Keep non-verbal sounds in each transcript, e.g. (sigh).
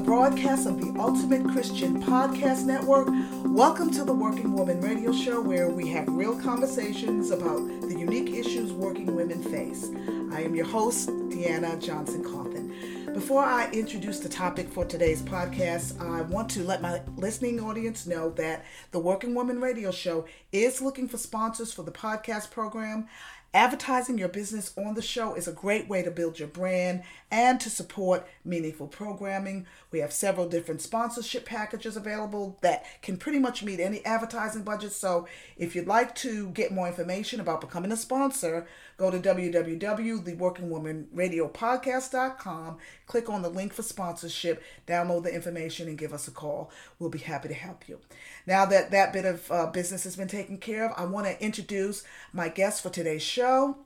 broadcast of the Ultimate Christian Podcast Network. Welcome to the Working Woman Radio Show, where we have real conversations about the unique issues working women face. I am your host, Deanna Johnson Coffin. Before I introduce the topic for today's podcast, I want to let my listening audience know that the Working Woman Radio Show is looking for sponsors for the podcast program. Advertising your business on the show is a great way to build your brand and to support meaningful programming. We have several different sponsorship packages available that can pretty much meet any advertising budget. So, if you'd like to get more information about becoming a sponsor, go to www.theworkingwomanradiopodcast.com, click on the link for sponsorship, download the information, and give us a call. We'll be happy to help you. Now that that bit of uh, business has been taken care of, I want to introduce my guest for today's show.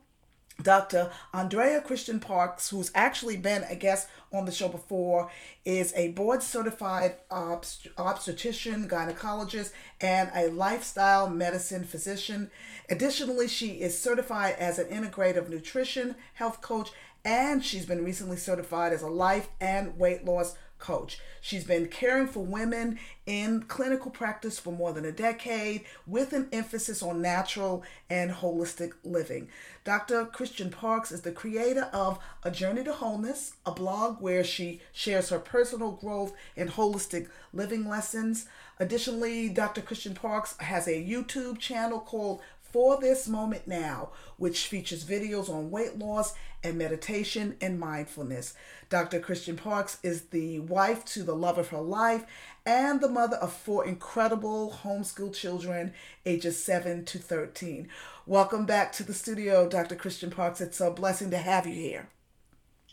Dr. Andrea Christian Parks, who's actually been a guest on the show before, is a board certified obst- obstetrician, gynecologist, and a lifestyle medicine physician. Additionally, she is certified as an integrative nutrition health coach, and she's been recently certified as a life and weight loss coach. She's been caring for women in clinical practice for more than a decade with an emphasis on natural and holistic living. Dr. Christian Parks is the creator of A Journey to Wholeness, a blog where she shares her personal growth and holistic living lessons. Additionally, Dr. Christian Parks has a YouTube channel called for this moment now, which features videos on weight loss and meditation and mindfulness. Dr. Christian Parks is the wife to the love of her life and the mother of four incredible homeschool children, ages 7 to 13. Welcome back to the studio, Dr. Christian Parks. It's a blessing to have you here.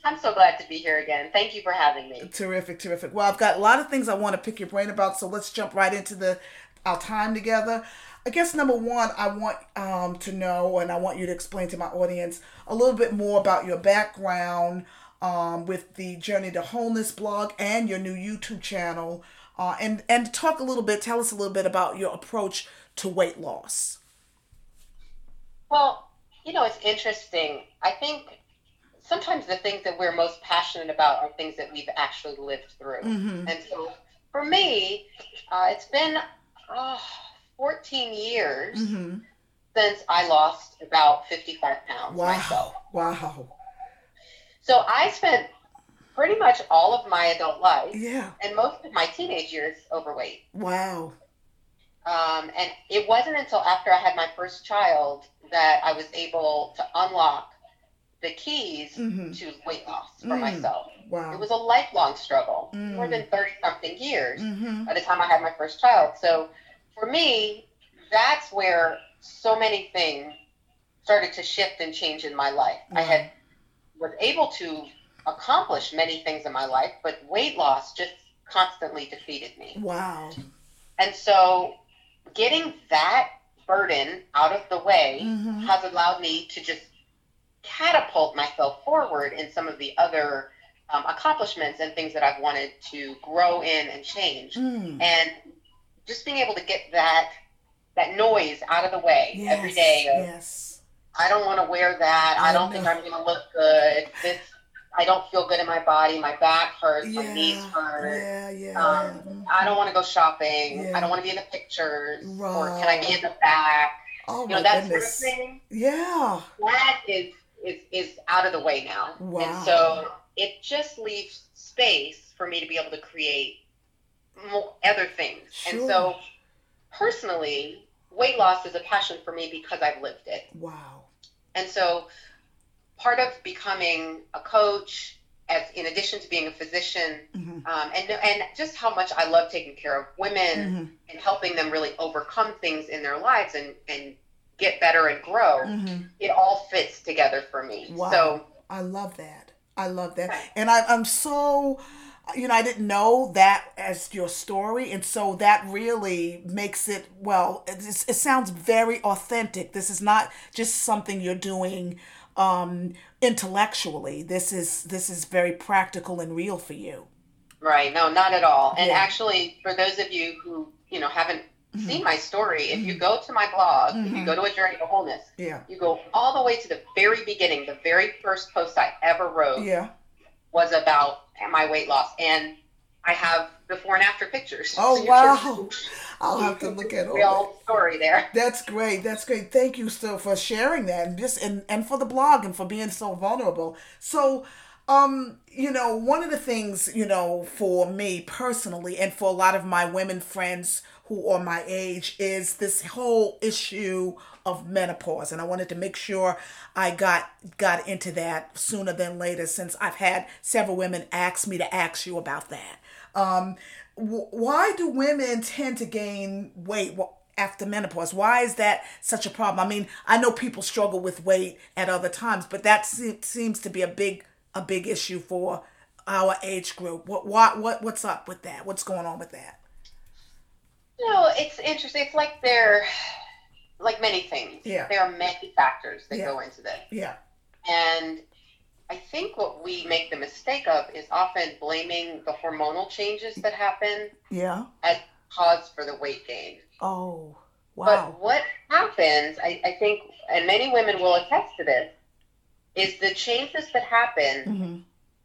I'm so glad to be here again. Thank you for having me. Terrific, terrific. Well, I've got a lot of things I want to pick your brain about, so let's jump right into the our time together. I guess number one, I want um, to know, and I want you to explain to my audience a little bit more about your background um, with the Journey to Wholeness blog and your new YouTube channel, uh, and and talk a little bit. Tell us a little bit about your approach to weight loss. Well, you know, it's interesting. I think sometimes the things that we're most passionate about are things that we've actually lived through, mm-hmm. and so for me, uh, it's been. Oh, 14 years mm-hmm. since I lost about 55 pounds wow. myself. Wow. So I spent pretty much all of my adult life yeah. and most of my teenage years overweight. Wow. Um, and it wasn't until after I had my first child that I was able to unlock the keys mm-hmm. to weight loss for mm. myself. Wow. It was a lifelong struggle, mm. more than 30 something years mm-hmm. by the time I had my first child. So for me, that's where so many things started to shift and change in my life. Mm-hmm. I had was able to accomplish many things in my life, but weight loss just constantly defeated me. Wow. And so getting that burden out of the way mm-hmm. has allowed me to just catapult myself forward in some of the other um, accomplishments and things that I've wanted to grow in and change. Mm. And just being able to get that that noise out of the way yes, every day. Of, yes. I don't want to wear that. I, I don't know. think I'm going to look good. This I don't feel good in my body. My back hurts. Yeah, my knees hurt. Yeah, yeah. Um, mm-hmm. I don't want to go shopping. Yeah. I don't want to be in the pictures. Right. Or can I be in the back? Oh you know, that goodness. sort of thing. Yeah. That is is is out of the way now. Wow. And so it just leaves space for me to be able to create other things. Sure. And so, personally, weight loss is a passion for me because I've lived it. Wow. And so, part of becoming a coach, as in addition to being a physician, mm-hmm. um, and and just how much I love taking care of women mm-hmm. and helping them really overcome things in their lives and and get better and grow, mm-hmm. it all fits together for me. Wow. So I love that. I love that, and I, I'm so you know, I didn't know that as your story. And so that really makes it, well, it, it sounds very authentic. This is not just something you're doing um, intellectually. This is, this is very practical and real for you. Right. No, not at all. And yeah. actually, for those of you who, you know, haven't mm-hmm. seen my story, if you mm-hmm. go to my blog, mm-hmm. if you mm-hmm. go to A Journey to Wholeness, yeah. you go all the way to the very beginning, the very first post I ever wrote yeah. was about my weight loss. And I have before and after pictures. Oh So wow! I'll have to look at (laughs) all that. real story there. That's great. That's great. Thank you still for sharing that and just and, and for the blog and for being so vulnerable. So um, you know, one of the things, you know, for me personally and for a lot of my women friends who are my age is this whole issue of menopause and I wanted to make sure I got got into that sooner than later since I've had several women ask me to ask you about that. Um, wh- why do women tend to gain weight after menopause? Why is that such a problem? I mean, I know people struggle with weight at other times, but that se- seems to be a big a big issue for our age group. What what what what's up with that? What's going on with that? No, it's interesting. It's like there, like many things. Yeah. There are many factors that Yeah. go into this. Yeah. And I think what we make the mistake of is often blaming the hormonal changes that happen Yeah. as cause for the weight gain. Oh. Wow. But what happens, I, I think, and many women will attest to this, is the changes that happen hmm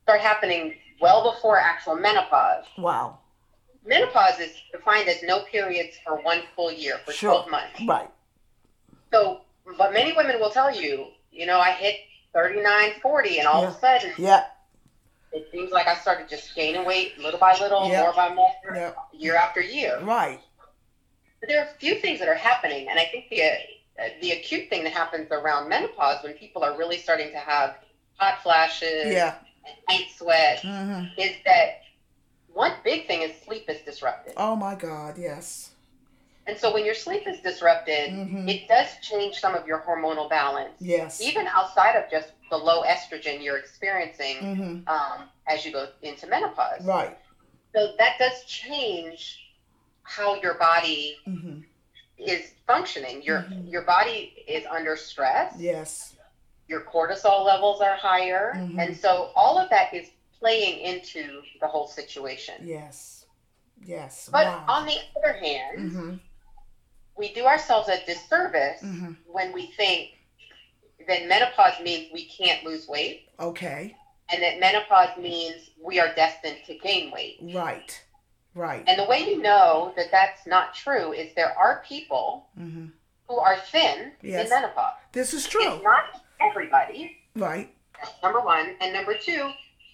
start happening well before actual menopause. Wow. Menopause is defined as no periods for one full year, for Sure. 12 months. Right. So, but many women will tell you, you know, I hit 39, 40, and all of a sudden, Yeah. it seems like I started just gaining weight little by little, Yeah. more by more, Yeah. year after year. Right. But there are a few things that are happening, and I think the the acute thing that happens around menopause when people are really starting to have hot flashes, Yeah. and night sweats, hmm is that one big thing is sleep is disrupted. Oh my God. Yes. And so when your sleep is disrupted, hmm it does change some of your hormonal balance. Yes. even outside of just the low estrogen you're experiencing hmm um, as you go into menopause. Right. So that does change how your body hmm is functioning. Your Mhm. your body is under stress. Yes. Your cortisol levels are higher, Mhm. and so all of that is playing into the whole situation. Yes. Yes. But wow. on the other hand, hmm we do ourselves a disservice hmm when we think that menopause means we can't lose weight. Okay. and that menopause means we are destined to gain weight. Right. Right. And the way you know that that's not true is there are people hmm who are thin Yes. in menopause. This is true. It's not everybody, Right. that's number one. And number two,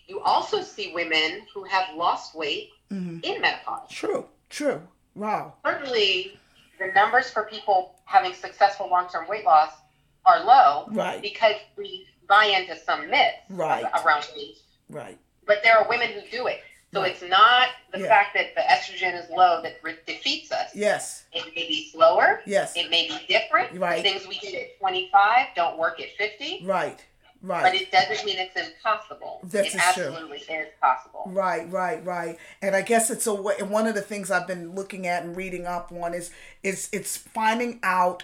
you also see women who have lost weight hmm in menopause. True. True. Wow. Certainly, the numbers for people having successful long term weight loss are low Right. because we buy into some myths Right. around weight. Right. but there are women who do it. So Right. it's not the Yeah. fact that the estrogen is low that re- defeats us. Yes. It may be slower. Yes. It may be different. Right. Things we did at 25 don't work at 50. Right. Right. But it doesn't mean it's impossible. This it is true. absolutely is possible. Right, right, right. And I guess it's a way, one of the things I've been looking at and reading up on is is it's finding out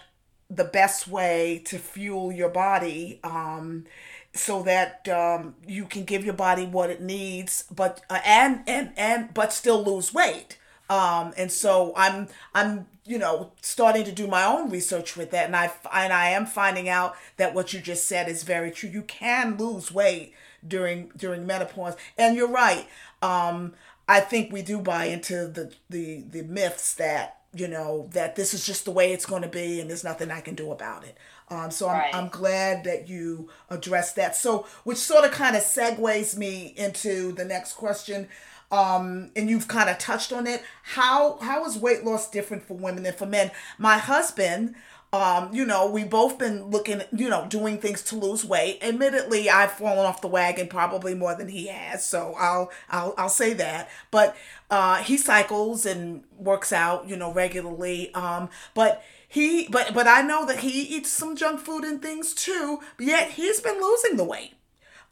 the best way to fuel your body um so that um you can give your body what it needs but uh, and and and but still lose weight. Um and so I'm I'm you know starting to do my own research with that and I and I am finding out that what you just said is very true. You can lose weight during during menopause and you're right um i think we do buy into the the the myths that you know that this is just the way it's going to be and there's nothing i can do about it um so i'm, Right. I'm glad that you addressed that so which sort of kind of segues me into the next question um and you've kind of touched on it how how is weight loss different for women than for men my husband um, you know, we both been looking, you know, doing things to lose weight. Admittedly, I've fallen off the wagon probably more than he has, so I'll I'll I'll say that. But uh, he cycles and works out, you know, regularly. Um, but he, but but I know that he eats some junk food and things too. Yet he's been losing the weight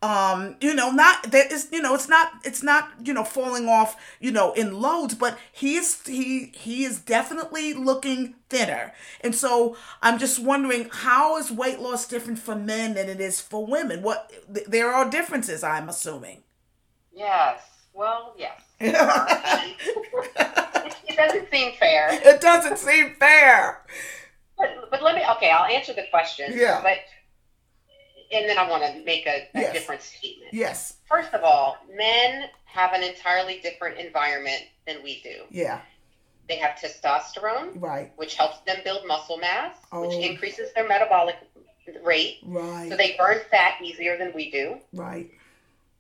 um you know not that is you know it's not it's not you know falling off you know in loads but he is he he is definitely looking thinner and so i'm just wondering how is weight loss different for men than it is for women what th- there are differences i'm assuming Yes. Well, yes. It doesn't seem fair. It doesn't seem fair But, but let me, okay, I'll answer the question. Yeah. But and then I want to make a, a Yes. different statement. Yes. First of all, men have an entirely different environment than we do. Yeah. They have testosterone, Right. which helps them build muscle mass, Oh. which increases their metabolic rate. Right. So they burn fat easier than we do. right.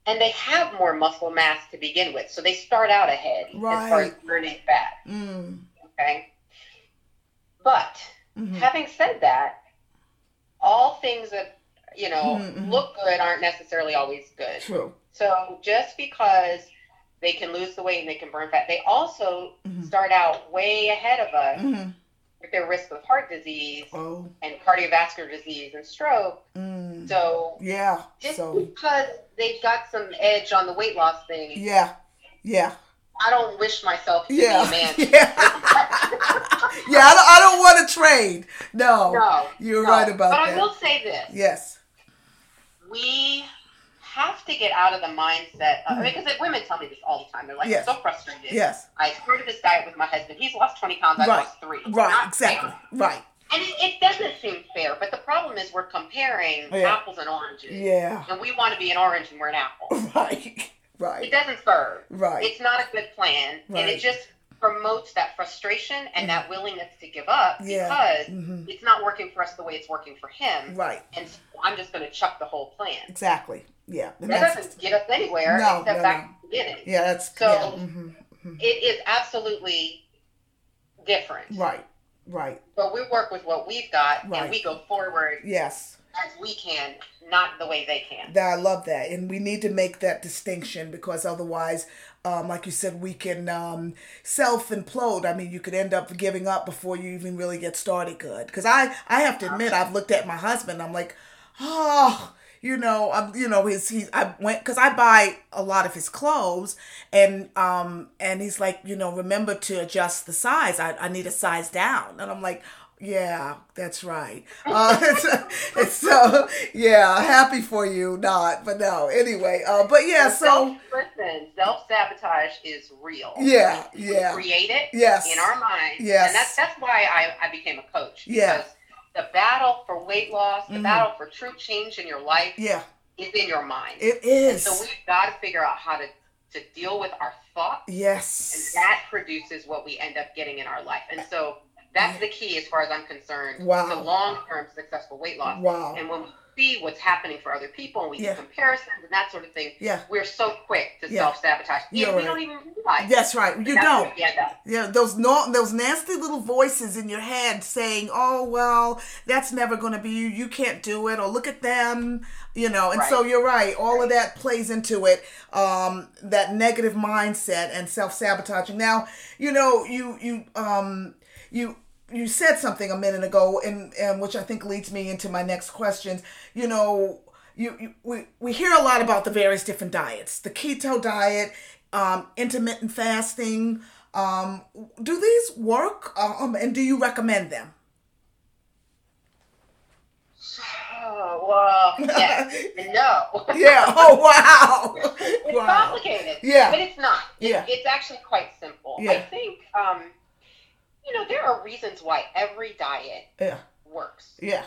And they have more muscle mass to begin with. So they start out ahead as far as burning fat. Mm. Okay. But hmm having said that, all things that, you know, Mhm. look good aren't necessarily always good. True. So just because they can lose the weight and they can burn fat, they also Mhm. start out way ahead of us hmm with their risk of heart disease Oh. and cardiovascular disease and stroke. Mm. So Yeah. just So. because they've got some edge on the weight loss thing, Yeah. Yeah. I don't wish myself to Yeah. be a man. (laughs) Yeah. (laughs) yeah. I don't, I don't want to trade. No. No, You're no. right about but that. But I will say this: Yes. we have to get out of the mindset of, Mm. because like, women tell me this all the time. They're like, Yes. "I'm so frustrated." Yes. I started this diet with my husband. He's lost 20 pounds. I Right. lost three. Right. Exactly. fair. Right. And it, it doesn't seem fair. But the problem is we're comparing Yeah. apples and oranges. Yeah. And we want to be an orange and we're an apple. (laughs) Right. Right. It doesn't serve. Right. It's not a good plan. Right. And it just promotes that frustration and that willingness to give up Yeah. because hmm it's not working for us the way it's working for him. Right. And so I'm just going to chuck the whole plan. Exactly. Yeah. That doesn't get us anywhere No, except no, back no. the beginning. yeah. That's. So- yeah. hmm It is absolutely different. Right. Right. But we work with what we've got Right. and we go forward Yes. as we can, not the way they can. That I love that, and we need to make that distinction because otherwise, um, like you said, we can um, self implode. I mean, you could end up giving up before you even really get started. Good, because I I have to admit, I've looked at my husband. I'm like, oh, you know, I'm you know his he I went because I buy a lot of his clothes, and um and he's like, you know, remember to adjust the size. I I need a size down, and I'm like. Yeah, that's right. (laughs) Uh, (laughs) it's, it's so yeah, happy for you, not, but no. Anyway, uh, but yeah, so listen, self sabotage is real. yeah, We yeah, create it yes, in our mind. Yes. And that's that's why I, I became a coach. Yeah. Because the battle for weight loss, the Mhm. battle for true change in your life yeah. is in your mind. It is. and so we've got to figure out how to, to deal with our thoughts Yes. and that produces what we end up getting in our life. And so that's the key as far as I'm concerned Wow. to long term successful weight loss. Wow. And when we see what's happening for other people and we Yeah. do comparisons and that sort of thing, Yeah. we're so quick to Yeah. self sabotage. We right. don't even realize That's right. You don't. where we end up. Yeah, those no, those nasty little voices in your head saying, "Oh well, that's never going to be you. You can't do it." Or look at them, you know. And so you're right. All of that plays into it. Um, that negative mindset and self sabotaging. Now, you know, you you um you you said something a minute ago, and and which I think leads me into my next question. You know. You, you, we, we hear a lot about the various different diets the keto diet um, intermittent fasting um, do these work um, and do you recommend them Oh, (sighs) well, yes no. (laughs) yeah oh wow (laughs) It's wow complicated. Yeah. But it's not. It- Yeah. It's actually quite simple. Yeah. I think, um, you know, there are reasons why every diet yeah works. yeah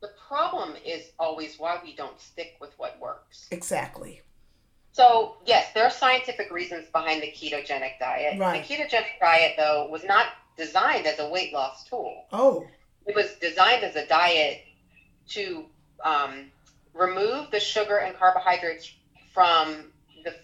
The problem is always why we don't stick with what works. exactly So, yes, there are scientific reasons behind the ketogenic diet. Right. The ketogenic diet, though, was not designed as a weight loss tool. oh It was designed as a diet to um, remove the sugar and carbohydrates from the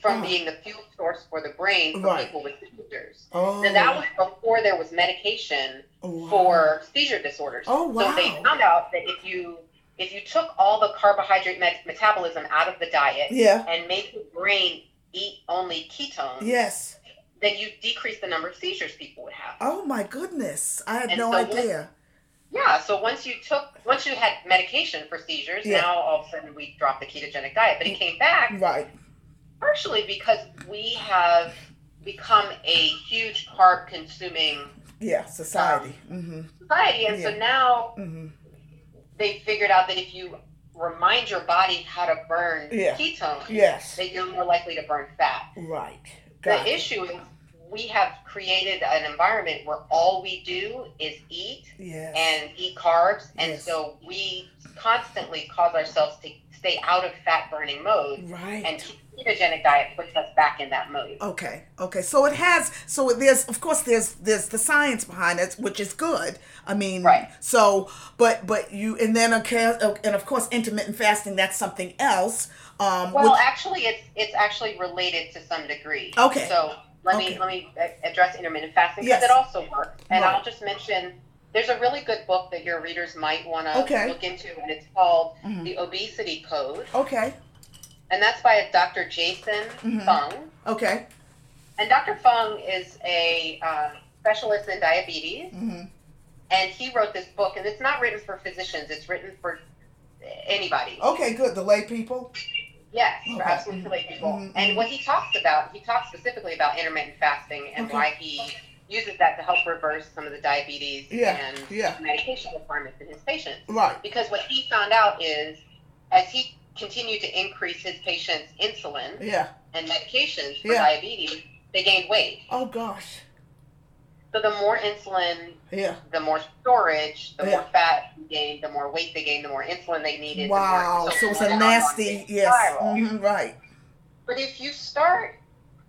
from Oh. being the fuel source for the brain for Right. people with seizures. oh Now that was before there was medication oh, wow. for seizure disorders. Oh, wow. So they found out that if you if you took all the carbohydrate met- metabolism out of the diet yeah and made the brain eat only ketones, yes then you decrease the number of seizures people would have. oh my goodness i had And no so idea Yeah, so once you took, once you had medication for seizures, Yeah. now all of a sudden we dropped the ketogenic diet. But it came back right partially because we have become a huge carb consuming yeah society mm-hmm society. And so now mm-hmm they figured out that if you remind your body how to burn Yeah. ketones, yes that you're more likely to burn fat. right The it. issue is we have created an environment where all we do is eat Yes. and eat carbs, and Yes. so we constantly cause ourselves to stay out of fat burning mode. right. And ketogenic diet puts us back in that mode. Okay. Okay. So it has. So there's, of course, there's there's the science behind it, which is good. I mean, Right. So, but but you and then okay, and of course, intermittent fasting. That's something else. Um, Well, which- actually, it's it's actually related to some degree. Okay. So let me let me address intermittent fasting because Yes. it also works, and Right. I'll just mention there's a really good book that your readers might want to Okay. look into, and it's called Mhm. The Obesity Code, okay. and that's by a Dr. Jason Mhm. Fung. Okay. And Dr. Fung is a uh, specialist in diabetes, hmm and he wrote this book, and it's not written for physicians; it's written for anybody. Okay. Good. The lay people. Yes, Okay. for absolutely lay people. Mhm, And what he talks about, he talks specifically about intermittent fasting and Okay. why he uses that to help reverse some of the diabetes Yeah, and yeah. medication requirements in his patients. Right. Because what he found out is, as he continued to increase his patients' insulin Yeah. and medications for Yeah. diabetes, they gained weight. Oh gosh. So the more insulin, Yeah. the more storage, the Yeah. more fat you gain, the more weight they gain, the more insulin they needed. Wow. The more, So it's a nasty. Yes. spiral. hmm Right. But if you start,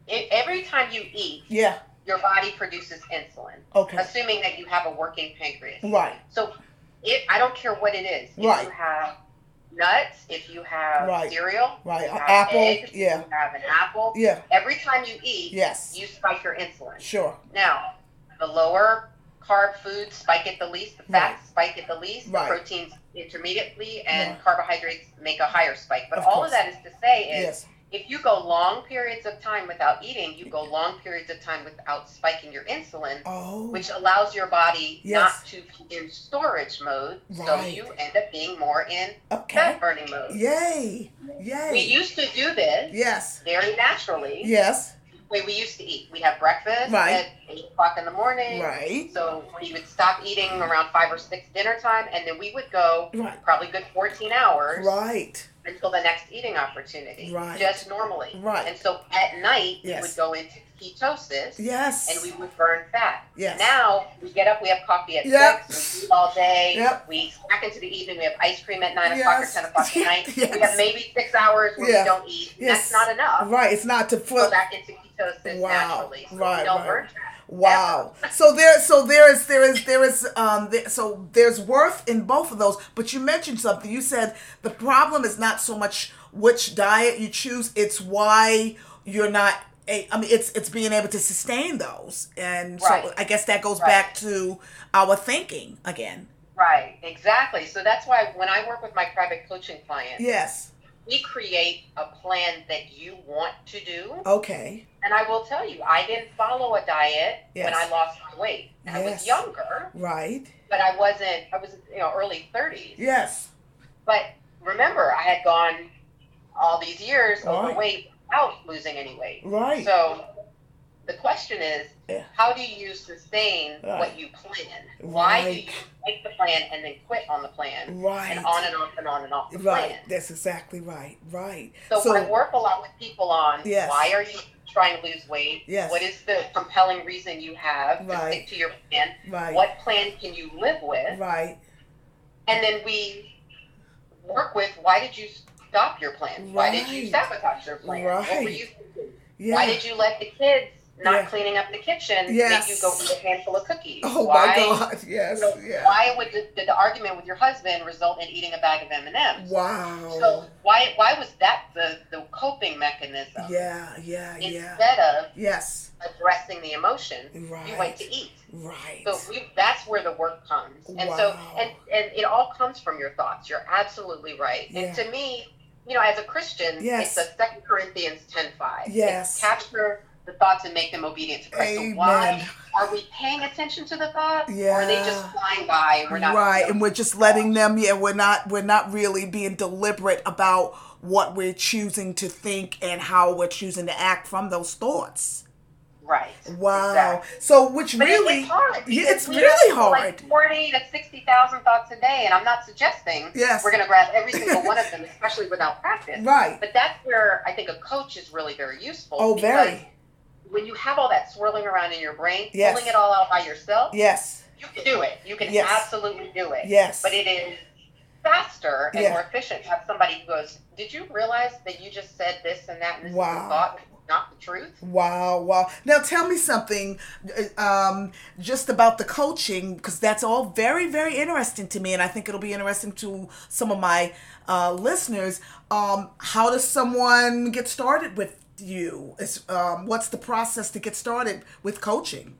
i every time you eat, Yeah. your body produces insulin, Okay. assuming that you have a working pancreas. Right. So it, I don't care what it is. If Right. you have nuts, if you have Right. cereal, Right. you have Apple. eggs, Yeah. you have an apple, Yeah. every time you eat, Yes. you spike your insulin. Sure. Now, the lower carb foods spike it the least, the fats Right. spike it the least, Right. the proteins intermediately, and Right. carbohydrates make a higher spike. But Of all course. of that is to say is Yes. if you go long periods of time without eating, you go long periods of time without spiking your insulin, Oh. which allows your body Yes. not to be in storage mode, so you end up being more in okay. fat burning mode. Yay. Yay. We used to do this yes. very naturally. Yes. Way we used to eat. We'd have breakfast Right. at eight o'clock in the morning. Right. So we would stop eating around five or six dinner time, and then we would go Right. probably good 14 hours Right. until the next eating opportunity. Right. Just normally. Right. And so at night, Yes. we would go into ketosis Yes. and we would burn fat. Yes. Now we get up, we have coffee at Yep. six, we eat all day, Yep. we back into the evening, we have ice cream at nine o'clock or ten o'clock at night. Yes. (laughs) We have maybe six hours where Yeah. we don't eat. Yes. That's not enough. Right. It's not to Go flip. back into ketosis Wow. naturally. So Right, we don't right. burn fat. Wow. So there, so there is, there is, there is, um, there, so there's worth in both of those. But you mentioned something. You said the problem is not so much which diet you choose; it's why you're not. A, I mean, it's it's being able to sustain those, and so I guess that goes Right. back to our thinking again. Right, exactly. So that's why when I work with my private coaching clients, Yes. we create a plan that you want to do. Okay. And I will tell you, I didn't follow a diet when I lost my weight. Yes. I was younger, Right. but I wasn't, I was, you know, early 30s. Yes. But remember, I had gone all these years Right. overweight without losing any weight. Right. So the question is, Yeah. how do you sustain Right. what you plan? Why do you make the plan and then quit on the plan? right. And on and off and on and off the Right. plan. That's exactly right. Right. So, So- I work a lot with people on Yes. why are you trying to lose weight? Yes. What is the compelling reason you have to Right. stick to your plan? Right. What plan can you live with? Right. And then we work with why did you stop your plan? Why did you sabotage your plan? What were you thinking? Yeah. Why did you let the kids not Yeah. cleaning up the kitchen Yes. make you go eat a handful of cookies? Oh why, my God! (laughs) Yes, you know, yeah. Why would the, the argument with your husband result in eating a bag of M and M's? Wow. So why why was that the the coping mechanism yeah, yeah, yeah. instead of Yes. addressing the emotion? Right. You went to eat. Right. So we, that's where the work comes. And so and and it all comes from your thoughts. You're absolutely right. Yeah. And to me, you know, as a Christian, Yes. it's a Second Corinthians ten five. Yes. capture the thoughts and make them obedient to Christ. So why are we paying attention to the thoughts? Or are they just flying by and we're not right, and we're just letting them. Yeah, we're not. We're not really being deliberate about what we're choosing to think and how we're choosing to act from those thoughts. Right. Wow. Exactly. So, which But really, it's hard. yeah, it's really hard. Like Forty to sixty thousand thoughts a day, and I'm not suggesting Yes. we're going to grab every single one of (laughs) them, especially without practice. right. But that's where I think a coach is really very useful. Oh, very. when you have all that swirling around in your brain, Yes. pulling it all out by yourself, Yes. you can do it. You can Yes. absolutely do it. Yes. But it is faster and Yeah. more efficient to have somebody who goes, Did you realize that you just said this and that and this Wow. thought, not the truth? Wow, wow. Now tell me something uh, um, just about the coaching, because that's all very, very interesting to me, and I think it'll be interesting to some of my uh, listeners. Um, how does someone get started with you? Is, um, what's the process to get started with coaching?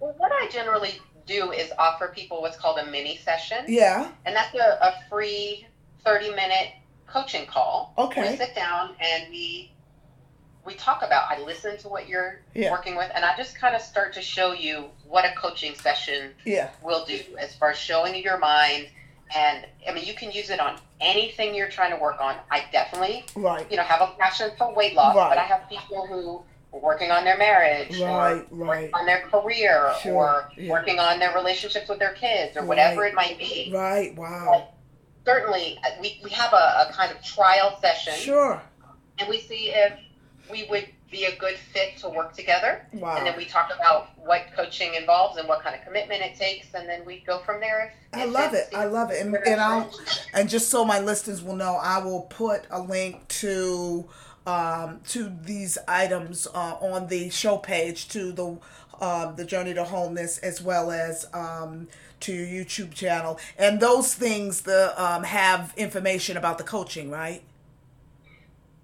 Well, what I generally do is offer people what's called a mini session. Yeah. And that's a, a free 30 minute coaching call. Okay. We sit down and we we talk about I listen to what you're Yeah. working with and I just kind of start to show you what a coaching session Yeah. will do as far as showing your mind and I mean you can use it on anything you're trying to work on. I definitely, Right. you know, have a passion for weight loss, Right. but I have people who are working on their marriage Right, or right. on their career Sure, or yeah. working on their relationships with their kids or whatever Right. it might be Right. Wow. certainly uh, we, we have a, a kind of trial session Sure. and we see if we would be a good fit to work together Wow. and then we talk about what coaching involves and what kind of commitment it takes and then we go from there if, I love it. I love it. And, and I'll and just so my listeners will know, I will put a link to um, to these items uh, on the show page to the uh, the journey to wholeness as well as um, to your YouTube channel. And those things the um, have information about the coaching, right?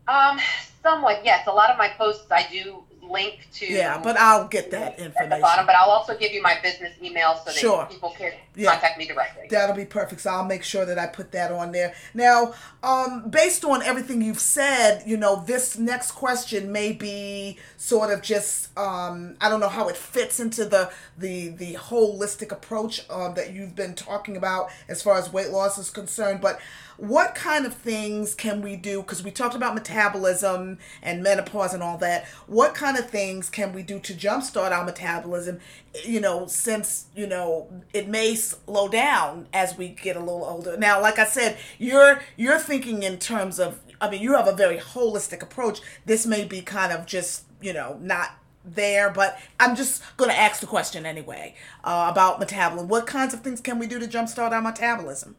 um somewhat yes a lot of my posts i do link to Yeah, but I'll get that information at the bottom but i'll also give you my business email so that Sure. people can Yeah. contact me directly That'll be perfect. So I'll make sure that I put that on there. Now, um, based on everything you've said, you know, this next question may be sort of just um, I don't know how it fits into the the the holistic approach um, that you've been talking about as far as weight loss is concerned, but what kind of things can we do because we talked about metabolism and menopause and all that. What kind of things can we do to jumpstart our metabolism you know since you know it may slow down as we get a little older? Now like i said you're you're thinking in terms of i mean you have a very holistic approach. This may be kind of just you know not there but i'm just going to ask the question anyway uh, about metabolism. What kinds of things can we do to jumpstart our metabolism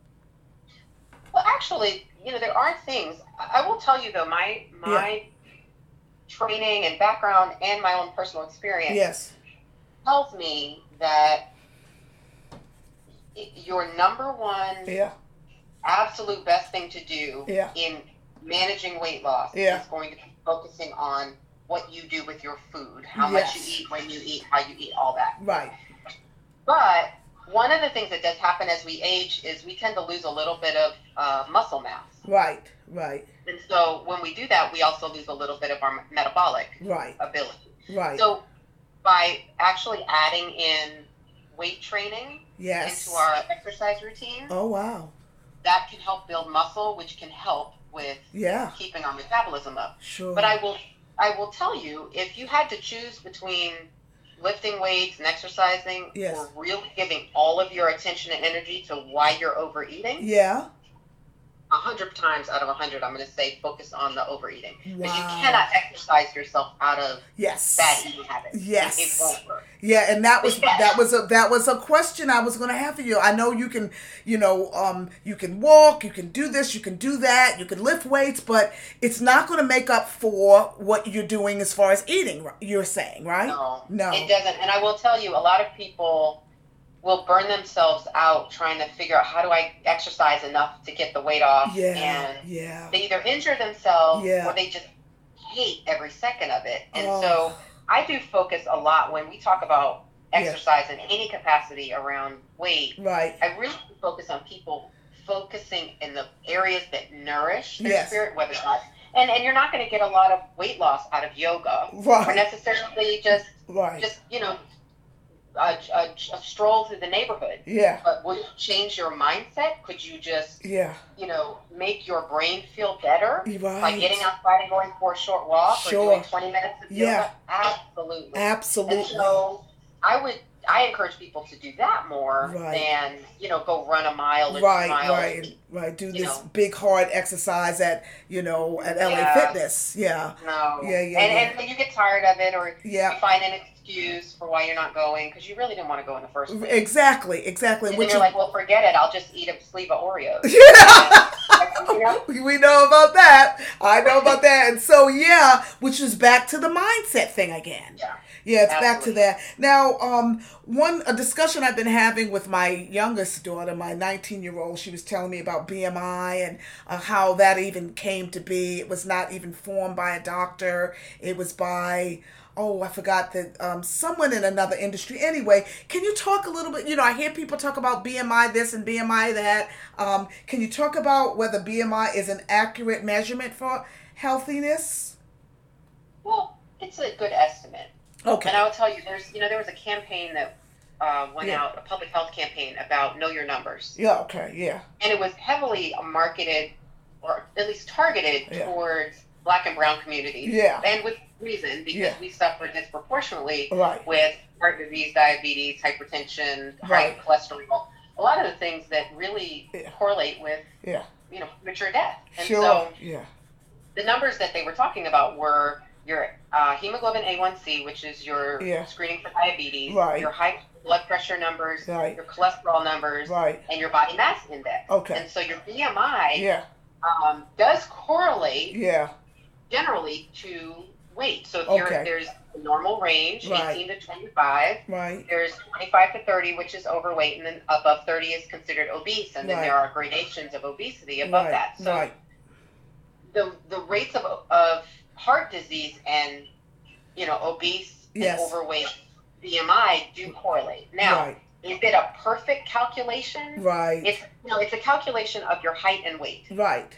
Well, actually, you know, there are things. I will tell you though, my my training and background and my own personal experience yes tells me that your number one yeah absolute best thing to do Yeah. in managing weight loss Yeah. is going to be focusing on what you do with your food, how much you eat, when you eat, how you eat, all that. right But one of the things that does happen as we age is we tend to lose a little bit of uh, muscle mass. right right. And so when we do that, we also lose a little bit of our metabolic right. ability. right. So by actually adding in weight training yes. into our exercise routine, oh wow. that can help build muscle, which can help with yeah. keeping our metabolism up. sure. But I will I will tell you, if you had to choose between lifting weights and exercising Yes. or really giving all of your attention and energy to why you're overeating, yeah a hundred times out of a hundred, I'm going to say focus on the overeating because you cannot exercise yourself out of yes bad eating habits. Yes. it won't work. Yeah, and that was Yes. that was a that was a question I was gonna have for you. I know you can, you know, um, you can walk, you can do this, you can do that, you can lift weights, but it's not gonna make up for what you're doing as far as eating. You're saying, right? No, No. it doesn't. And I will tell you, a lot of people will burn themselves out trying to figure out how do I exercise enough to get the weight off, Yeah, and yeah, they either injure themselves Yeah. or they just hate every second of it. And Oh. so I do focus a lot when we talk about Yeah. exercise in any capacity around weight. right. I really focus on people focusing in the areas that nourish their Yes. spirit, whether it's not. And, and you're not going to get a lot of weight loss out of yoga right. or necessarily just right. just you know a, a, a stroll through the neighborhood. Yeah, But would you change your mindset? Could you just yeah, you know make your brain feel better right. by getting outside and going for a short walk Sure. or doing 20 minutes of Yeah. yoga? Absolutely. And Absolutely. so I would I encourage people to do that more Right. than you know go run a mile or right, right, right. Do this know. big hard exercise at you know at LA Yeah. Fitness. Yeah, No. Yeah, yeah, and, yeah. and you get tired of it, or yeah. you find an excuse for why you're not going because you really didn't want to go in the first place. Exactly, exactly. And Which you're is- like, well, forget it. I'll just eat a sleeve of Oreos. (laughs) Yeah. (laughs) you know? we know about that. I know about that. And so yeah, which is back to the mindset thing again. Yeah. Yeah, it's back to that. Now, um, one a discussion I've been having with my youngest daughter, my 19 year old, she was telling me about BMI and uh, how that even came to be. It was not even formed by a doctor. It was by oh, I forgot that um, someone in another industry. Anyway, can you talk a little bit? You know, I hear people talk about BMI this and BMI that. Um, can you talk about whether BMI is an accurate measurement for healthiness? Well, it's a good estimate. Okay. And I will tell you, there's, you know, there was a campaign that uh, went Yeah. out, a public health campaign about know your numbers. Yeah. Okay. Yeah. And it was heavily marketed, or at least targeted Yeah. towards black and brown communities. Yeah. And with reason, because Yeah. we suffer disproportionately Right. with heart disease, diabetes, hypertension, high Right. cholesterol. A lot of the things that really Yeah. correlate with, Yeah. you know, premature death. And Sure. so yeah. the numbers that they were talking about were your uh, hemoglobin A1C, which is your Yeah. screening for diabetes, Right. your high blood pressure numbers, Right. your cholesterol numbers, Right. and your body mass index. Okay. And so your BMI Yeah. um, does correlate Yeah. Generally to weight. So if Okay. you're, there's a normal range, Right. 18 to 25. Right. There's 25 to 30, which is overweight, and then above 30 is considered obese, and then Right. there are gradations of obesity above right. that. So the the rates of of heart disease and you know obese Yes. and overweight BMI do correlate. Now, is it a perfect calculation? Right. It's you know it's a calculation of your height and weight. right.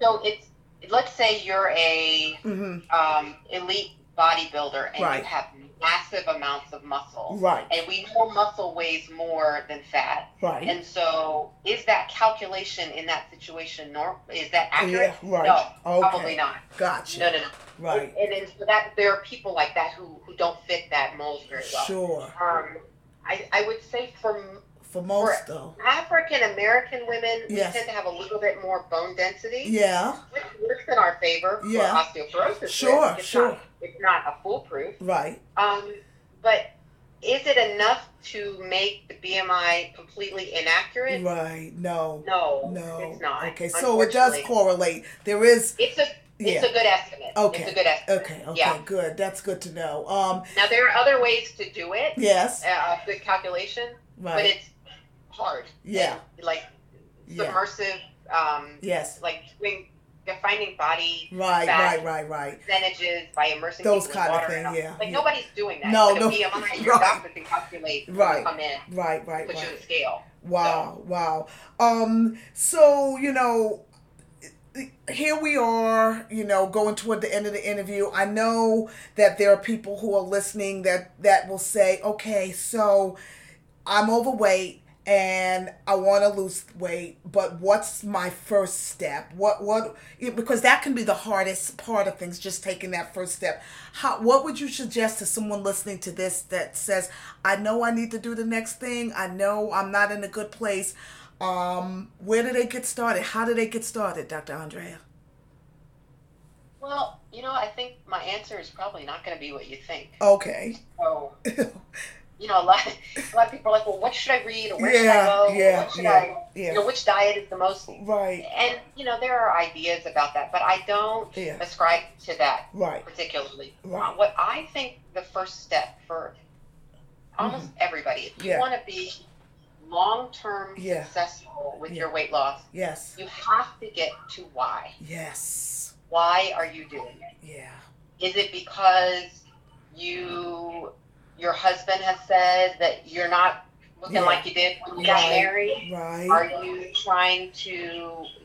So it's let's say you're a Mm-hmm. um, elite bodybuilder and Right. you have massive amounts of muscle. Right. And we know muscle weighs more than fat. Right. And so, is that calculation in that situation norm? Is that accurate? Yeah, right. No, Okay. probably not. Gotcha. No, no, no. Right. And, and so that there are people like that who, who don't fit that mold very well. Sure. Um, I, I would say for For most though. African American women, Yes. tend to have a little bit more bone density, Yeah. In our favor Yeah. for osteoporosis. Sure, risk. It's sure. Not, it's not a foolproof. Right. Um, but is it enough to make the BMI completely inaccurate? Right. No. No, No. it's not. Okay. So it does correlate. There is. It's a it's Yeah. a good estimate. Okay. It's a good estimate. Okay. Okay. Yeah. Good. That's good to know. Um. Now there are other ways to do it. Yes. Uh, a good calculation, but it's hard. Yeah. And, like Yeah. submersive, um, Yes. like doing defining body Right. fat Right. Right. Right. percentages by immersing Those kind of water thing, and all- yeah, Like yeah. nobody's doing that. No, But no, BMI, (laughs) your right. doctor can calculate Right. come in, Right. Right. put you on Right. scale. Wow, wow. Um, so you know, here we are, you know, going toward the end of the interview. I know that there are people who are listening that that will say, "Okay, so I'm overweight and I want to lose weight, but what's my first step? What what because that can be the hardest part of things just taking that first step. How what would you suggest to someone listening to this that says, "I know I need to do the next thing. I know I'm not in a good place." Um, where do they get started? How do they get started, Dr. Andrea? Well, you know, I think my answer is probably not going to be what you think. Okay. So, (laughs) you know, a lot, (laughs) a lot of people are like, well, what should I read or where should I go? yeah, what should yeah, I, yeah. you know, which diet is the most? right, And, you know, there are ideas about that, but I don't Yeah. ascribe to that right, particularly. Right. What I think the first step for almost everybody, if you Mm-hmm. Yeah. want to be long term Yeah. successful with Yeah. your weight loss, yes, you have to get to why. yes, Why are you doing it? yeah, Is it because you your husband has said that you're not looking Yeah. like you did when you got Right. married? right, Are you trying to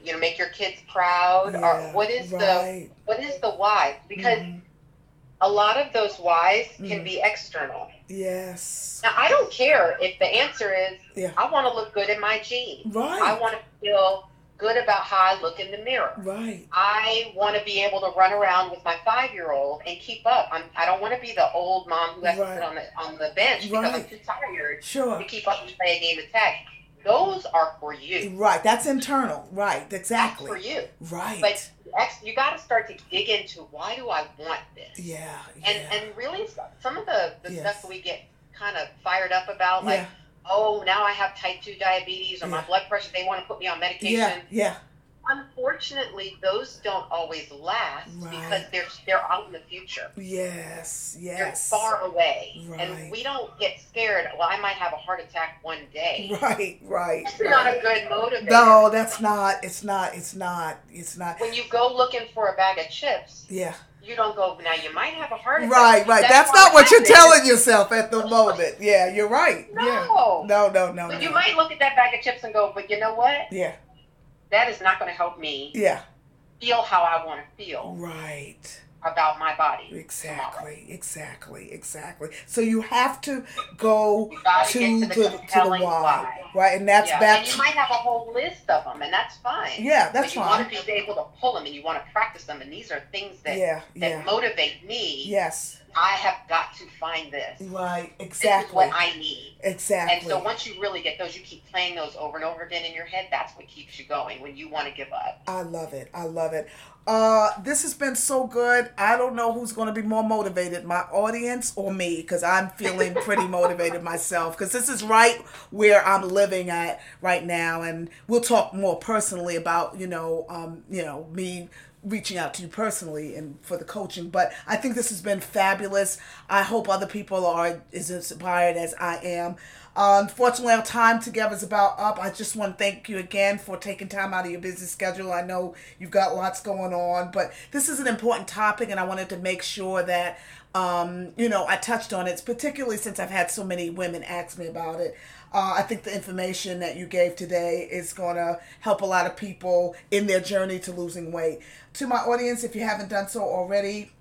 you know make your kids proud? yeah, or what is the what is the why? Because Mhm. a lot of those whys can Mhm. be external. yes, Now I don't care if the answer is Yeah. I want to look good in my jeans. right, I want to feel good about how I look in the mirror. Right. I want to be able to run around with my five year old and keep up. I'm, I don't want to be the old mom who has Right. to sit on the on the bench because I'm too tired Sure. to keep up and play a game of tag. Those are for you. Right. That's internal. Right. Exactly. That's for you. Right. But you got to start to dig into why do I want this? yeah. And yeah. and really, some of the, the Yes. stuff that we get kind of fired up about, like, yeah. Oh, now I have type 2 diabetes or my blood pressure, they want to put me on medication. Yeah. Yeah. Unfortunately, those don't always last Right. because they're they're out in the future. Yes. They're Yes. far away, Right. and we don't get scared. Well, I might have a heart attack one day. (laughs) Right. Right. It's not a good motivator. No, that's not. It's not. It's not. It's not. When you go looking for a bag of chips, Yeah. You don't go. Now you might have a heart attack. Right. Right. That's why not what you're telling yourself at the moment. Yeah. You're right. Yeah. No. No. No. No. But no. you might look at that bag of chips and go, but you know what? Yeah. That is not going to help me Yeah. feel how I want to feel Right. About my body. Exactly, exactly, exactly. So you have to go gotta to, the, the to the why, why. right? And that's yeah, back. and you might have a whole list of them, and that's fine. yeah, that's but you fine. want to be able to pull them, and you want to practice them, and these are things that Yeah, that yeah, motivate me. yes, I have got to find this. right, exactly, what I need. exactly. And so once you really get those, you keep playing those over and over again in your head. That's what keeps you going when you want to give up. I love it. I love it. Uh, this has been so good. I don't know who's going to be more motivated, my audience or me, because I'm feeling pretty (laughs) motivated myself. Because this is right where I'm living at right now, and we'll talk more personally about you know, um, you know, me reaching out to you personally and for the coaching. But I think this has been fabulous. I hope other people are as inspired as I am. Unfortunately, our time together is about up. I just want to thank you again for taking time out of your busy schedule. I know you've got lots going on, but this is an important topic, and I wanted to make sure that um, you know I touched on it, particularly since I've had so many women ask me about it. Uh, I think the information that you gave today is going to help a lot of people in their journey to losing weight. To my audience, if you haven't done so already,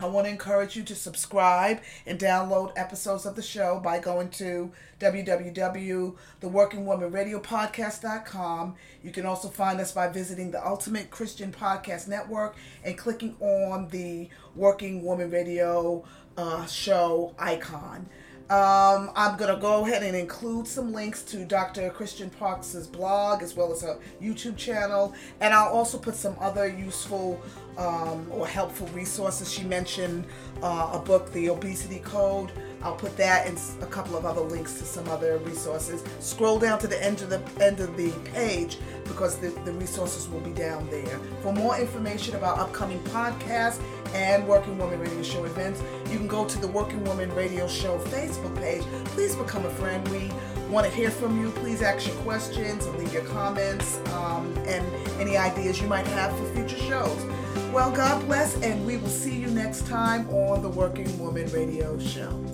I want to encourage you to subscribe and download episodes of the show by going to www.theworkingwomanradiopodcast.com. You can also find us by visiting the Ultimate Christian Podcast Network and clicking on the Working Woman Radio uh, show icon. Um, I'm going to go ahead and include some links to Dr. Christian Parks' blog as well as her YouTube channel. And I'll also put some other useful um, or helpful resources. She mentioned uh, a book, The Obesity Code. I'll put that and a couple of other links to some other resources. Scroll down to the end of the end of the page because the, the resources will be down there. For more information about upcoming podcasts and Working Woman Radio Show events, you can go to the Working Woman Radio Show Facebook page. Please become a friend. We want to hear from you. Please ask your questions and leave your comments um, and any ideas you might have for future shows. Well, God bless, and we will see you next time on the Working Woman Radio Show.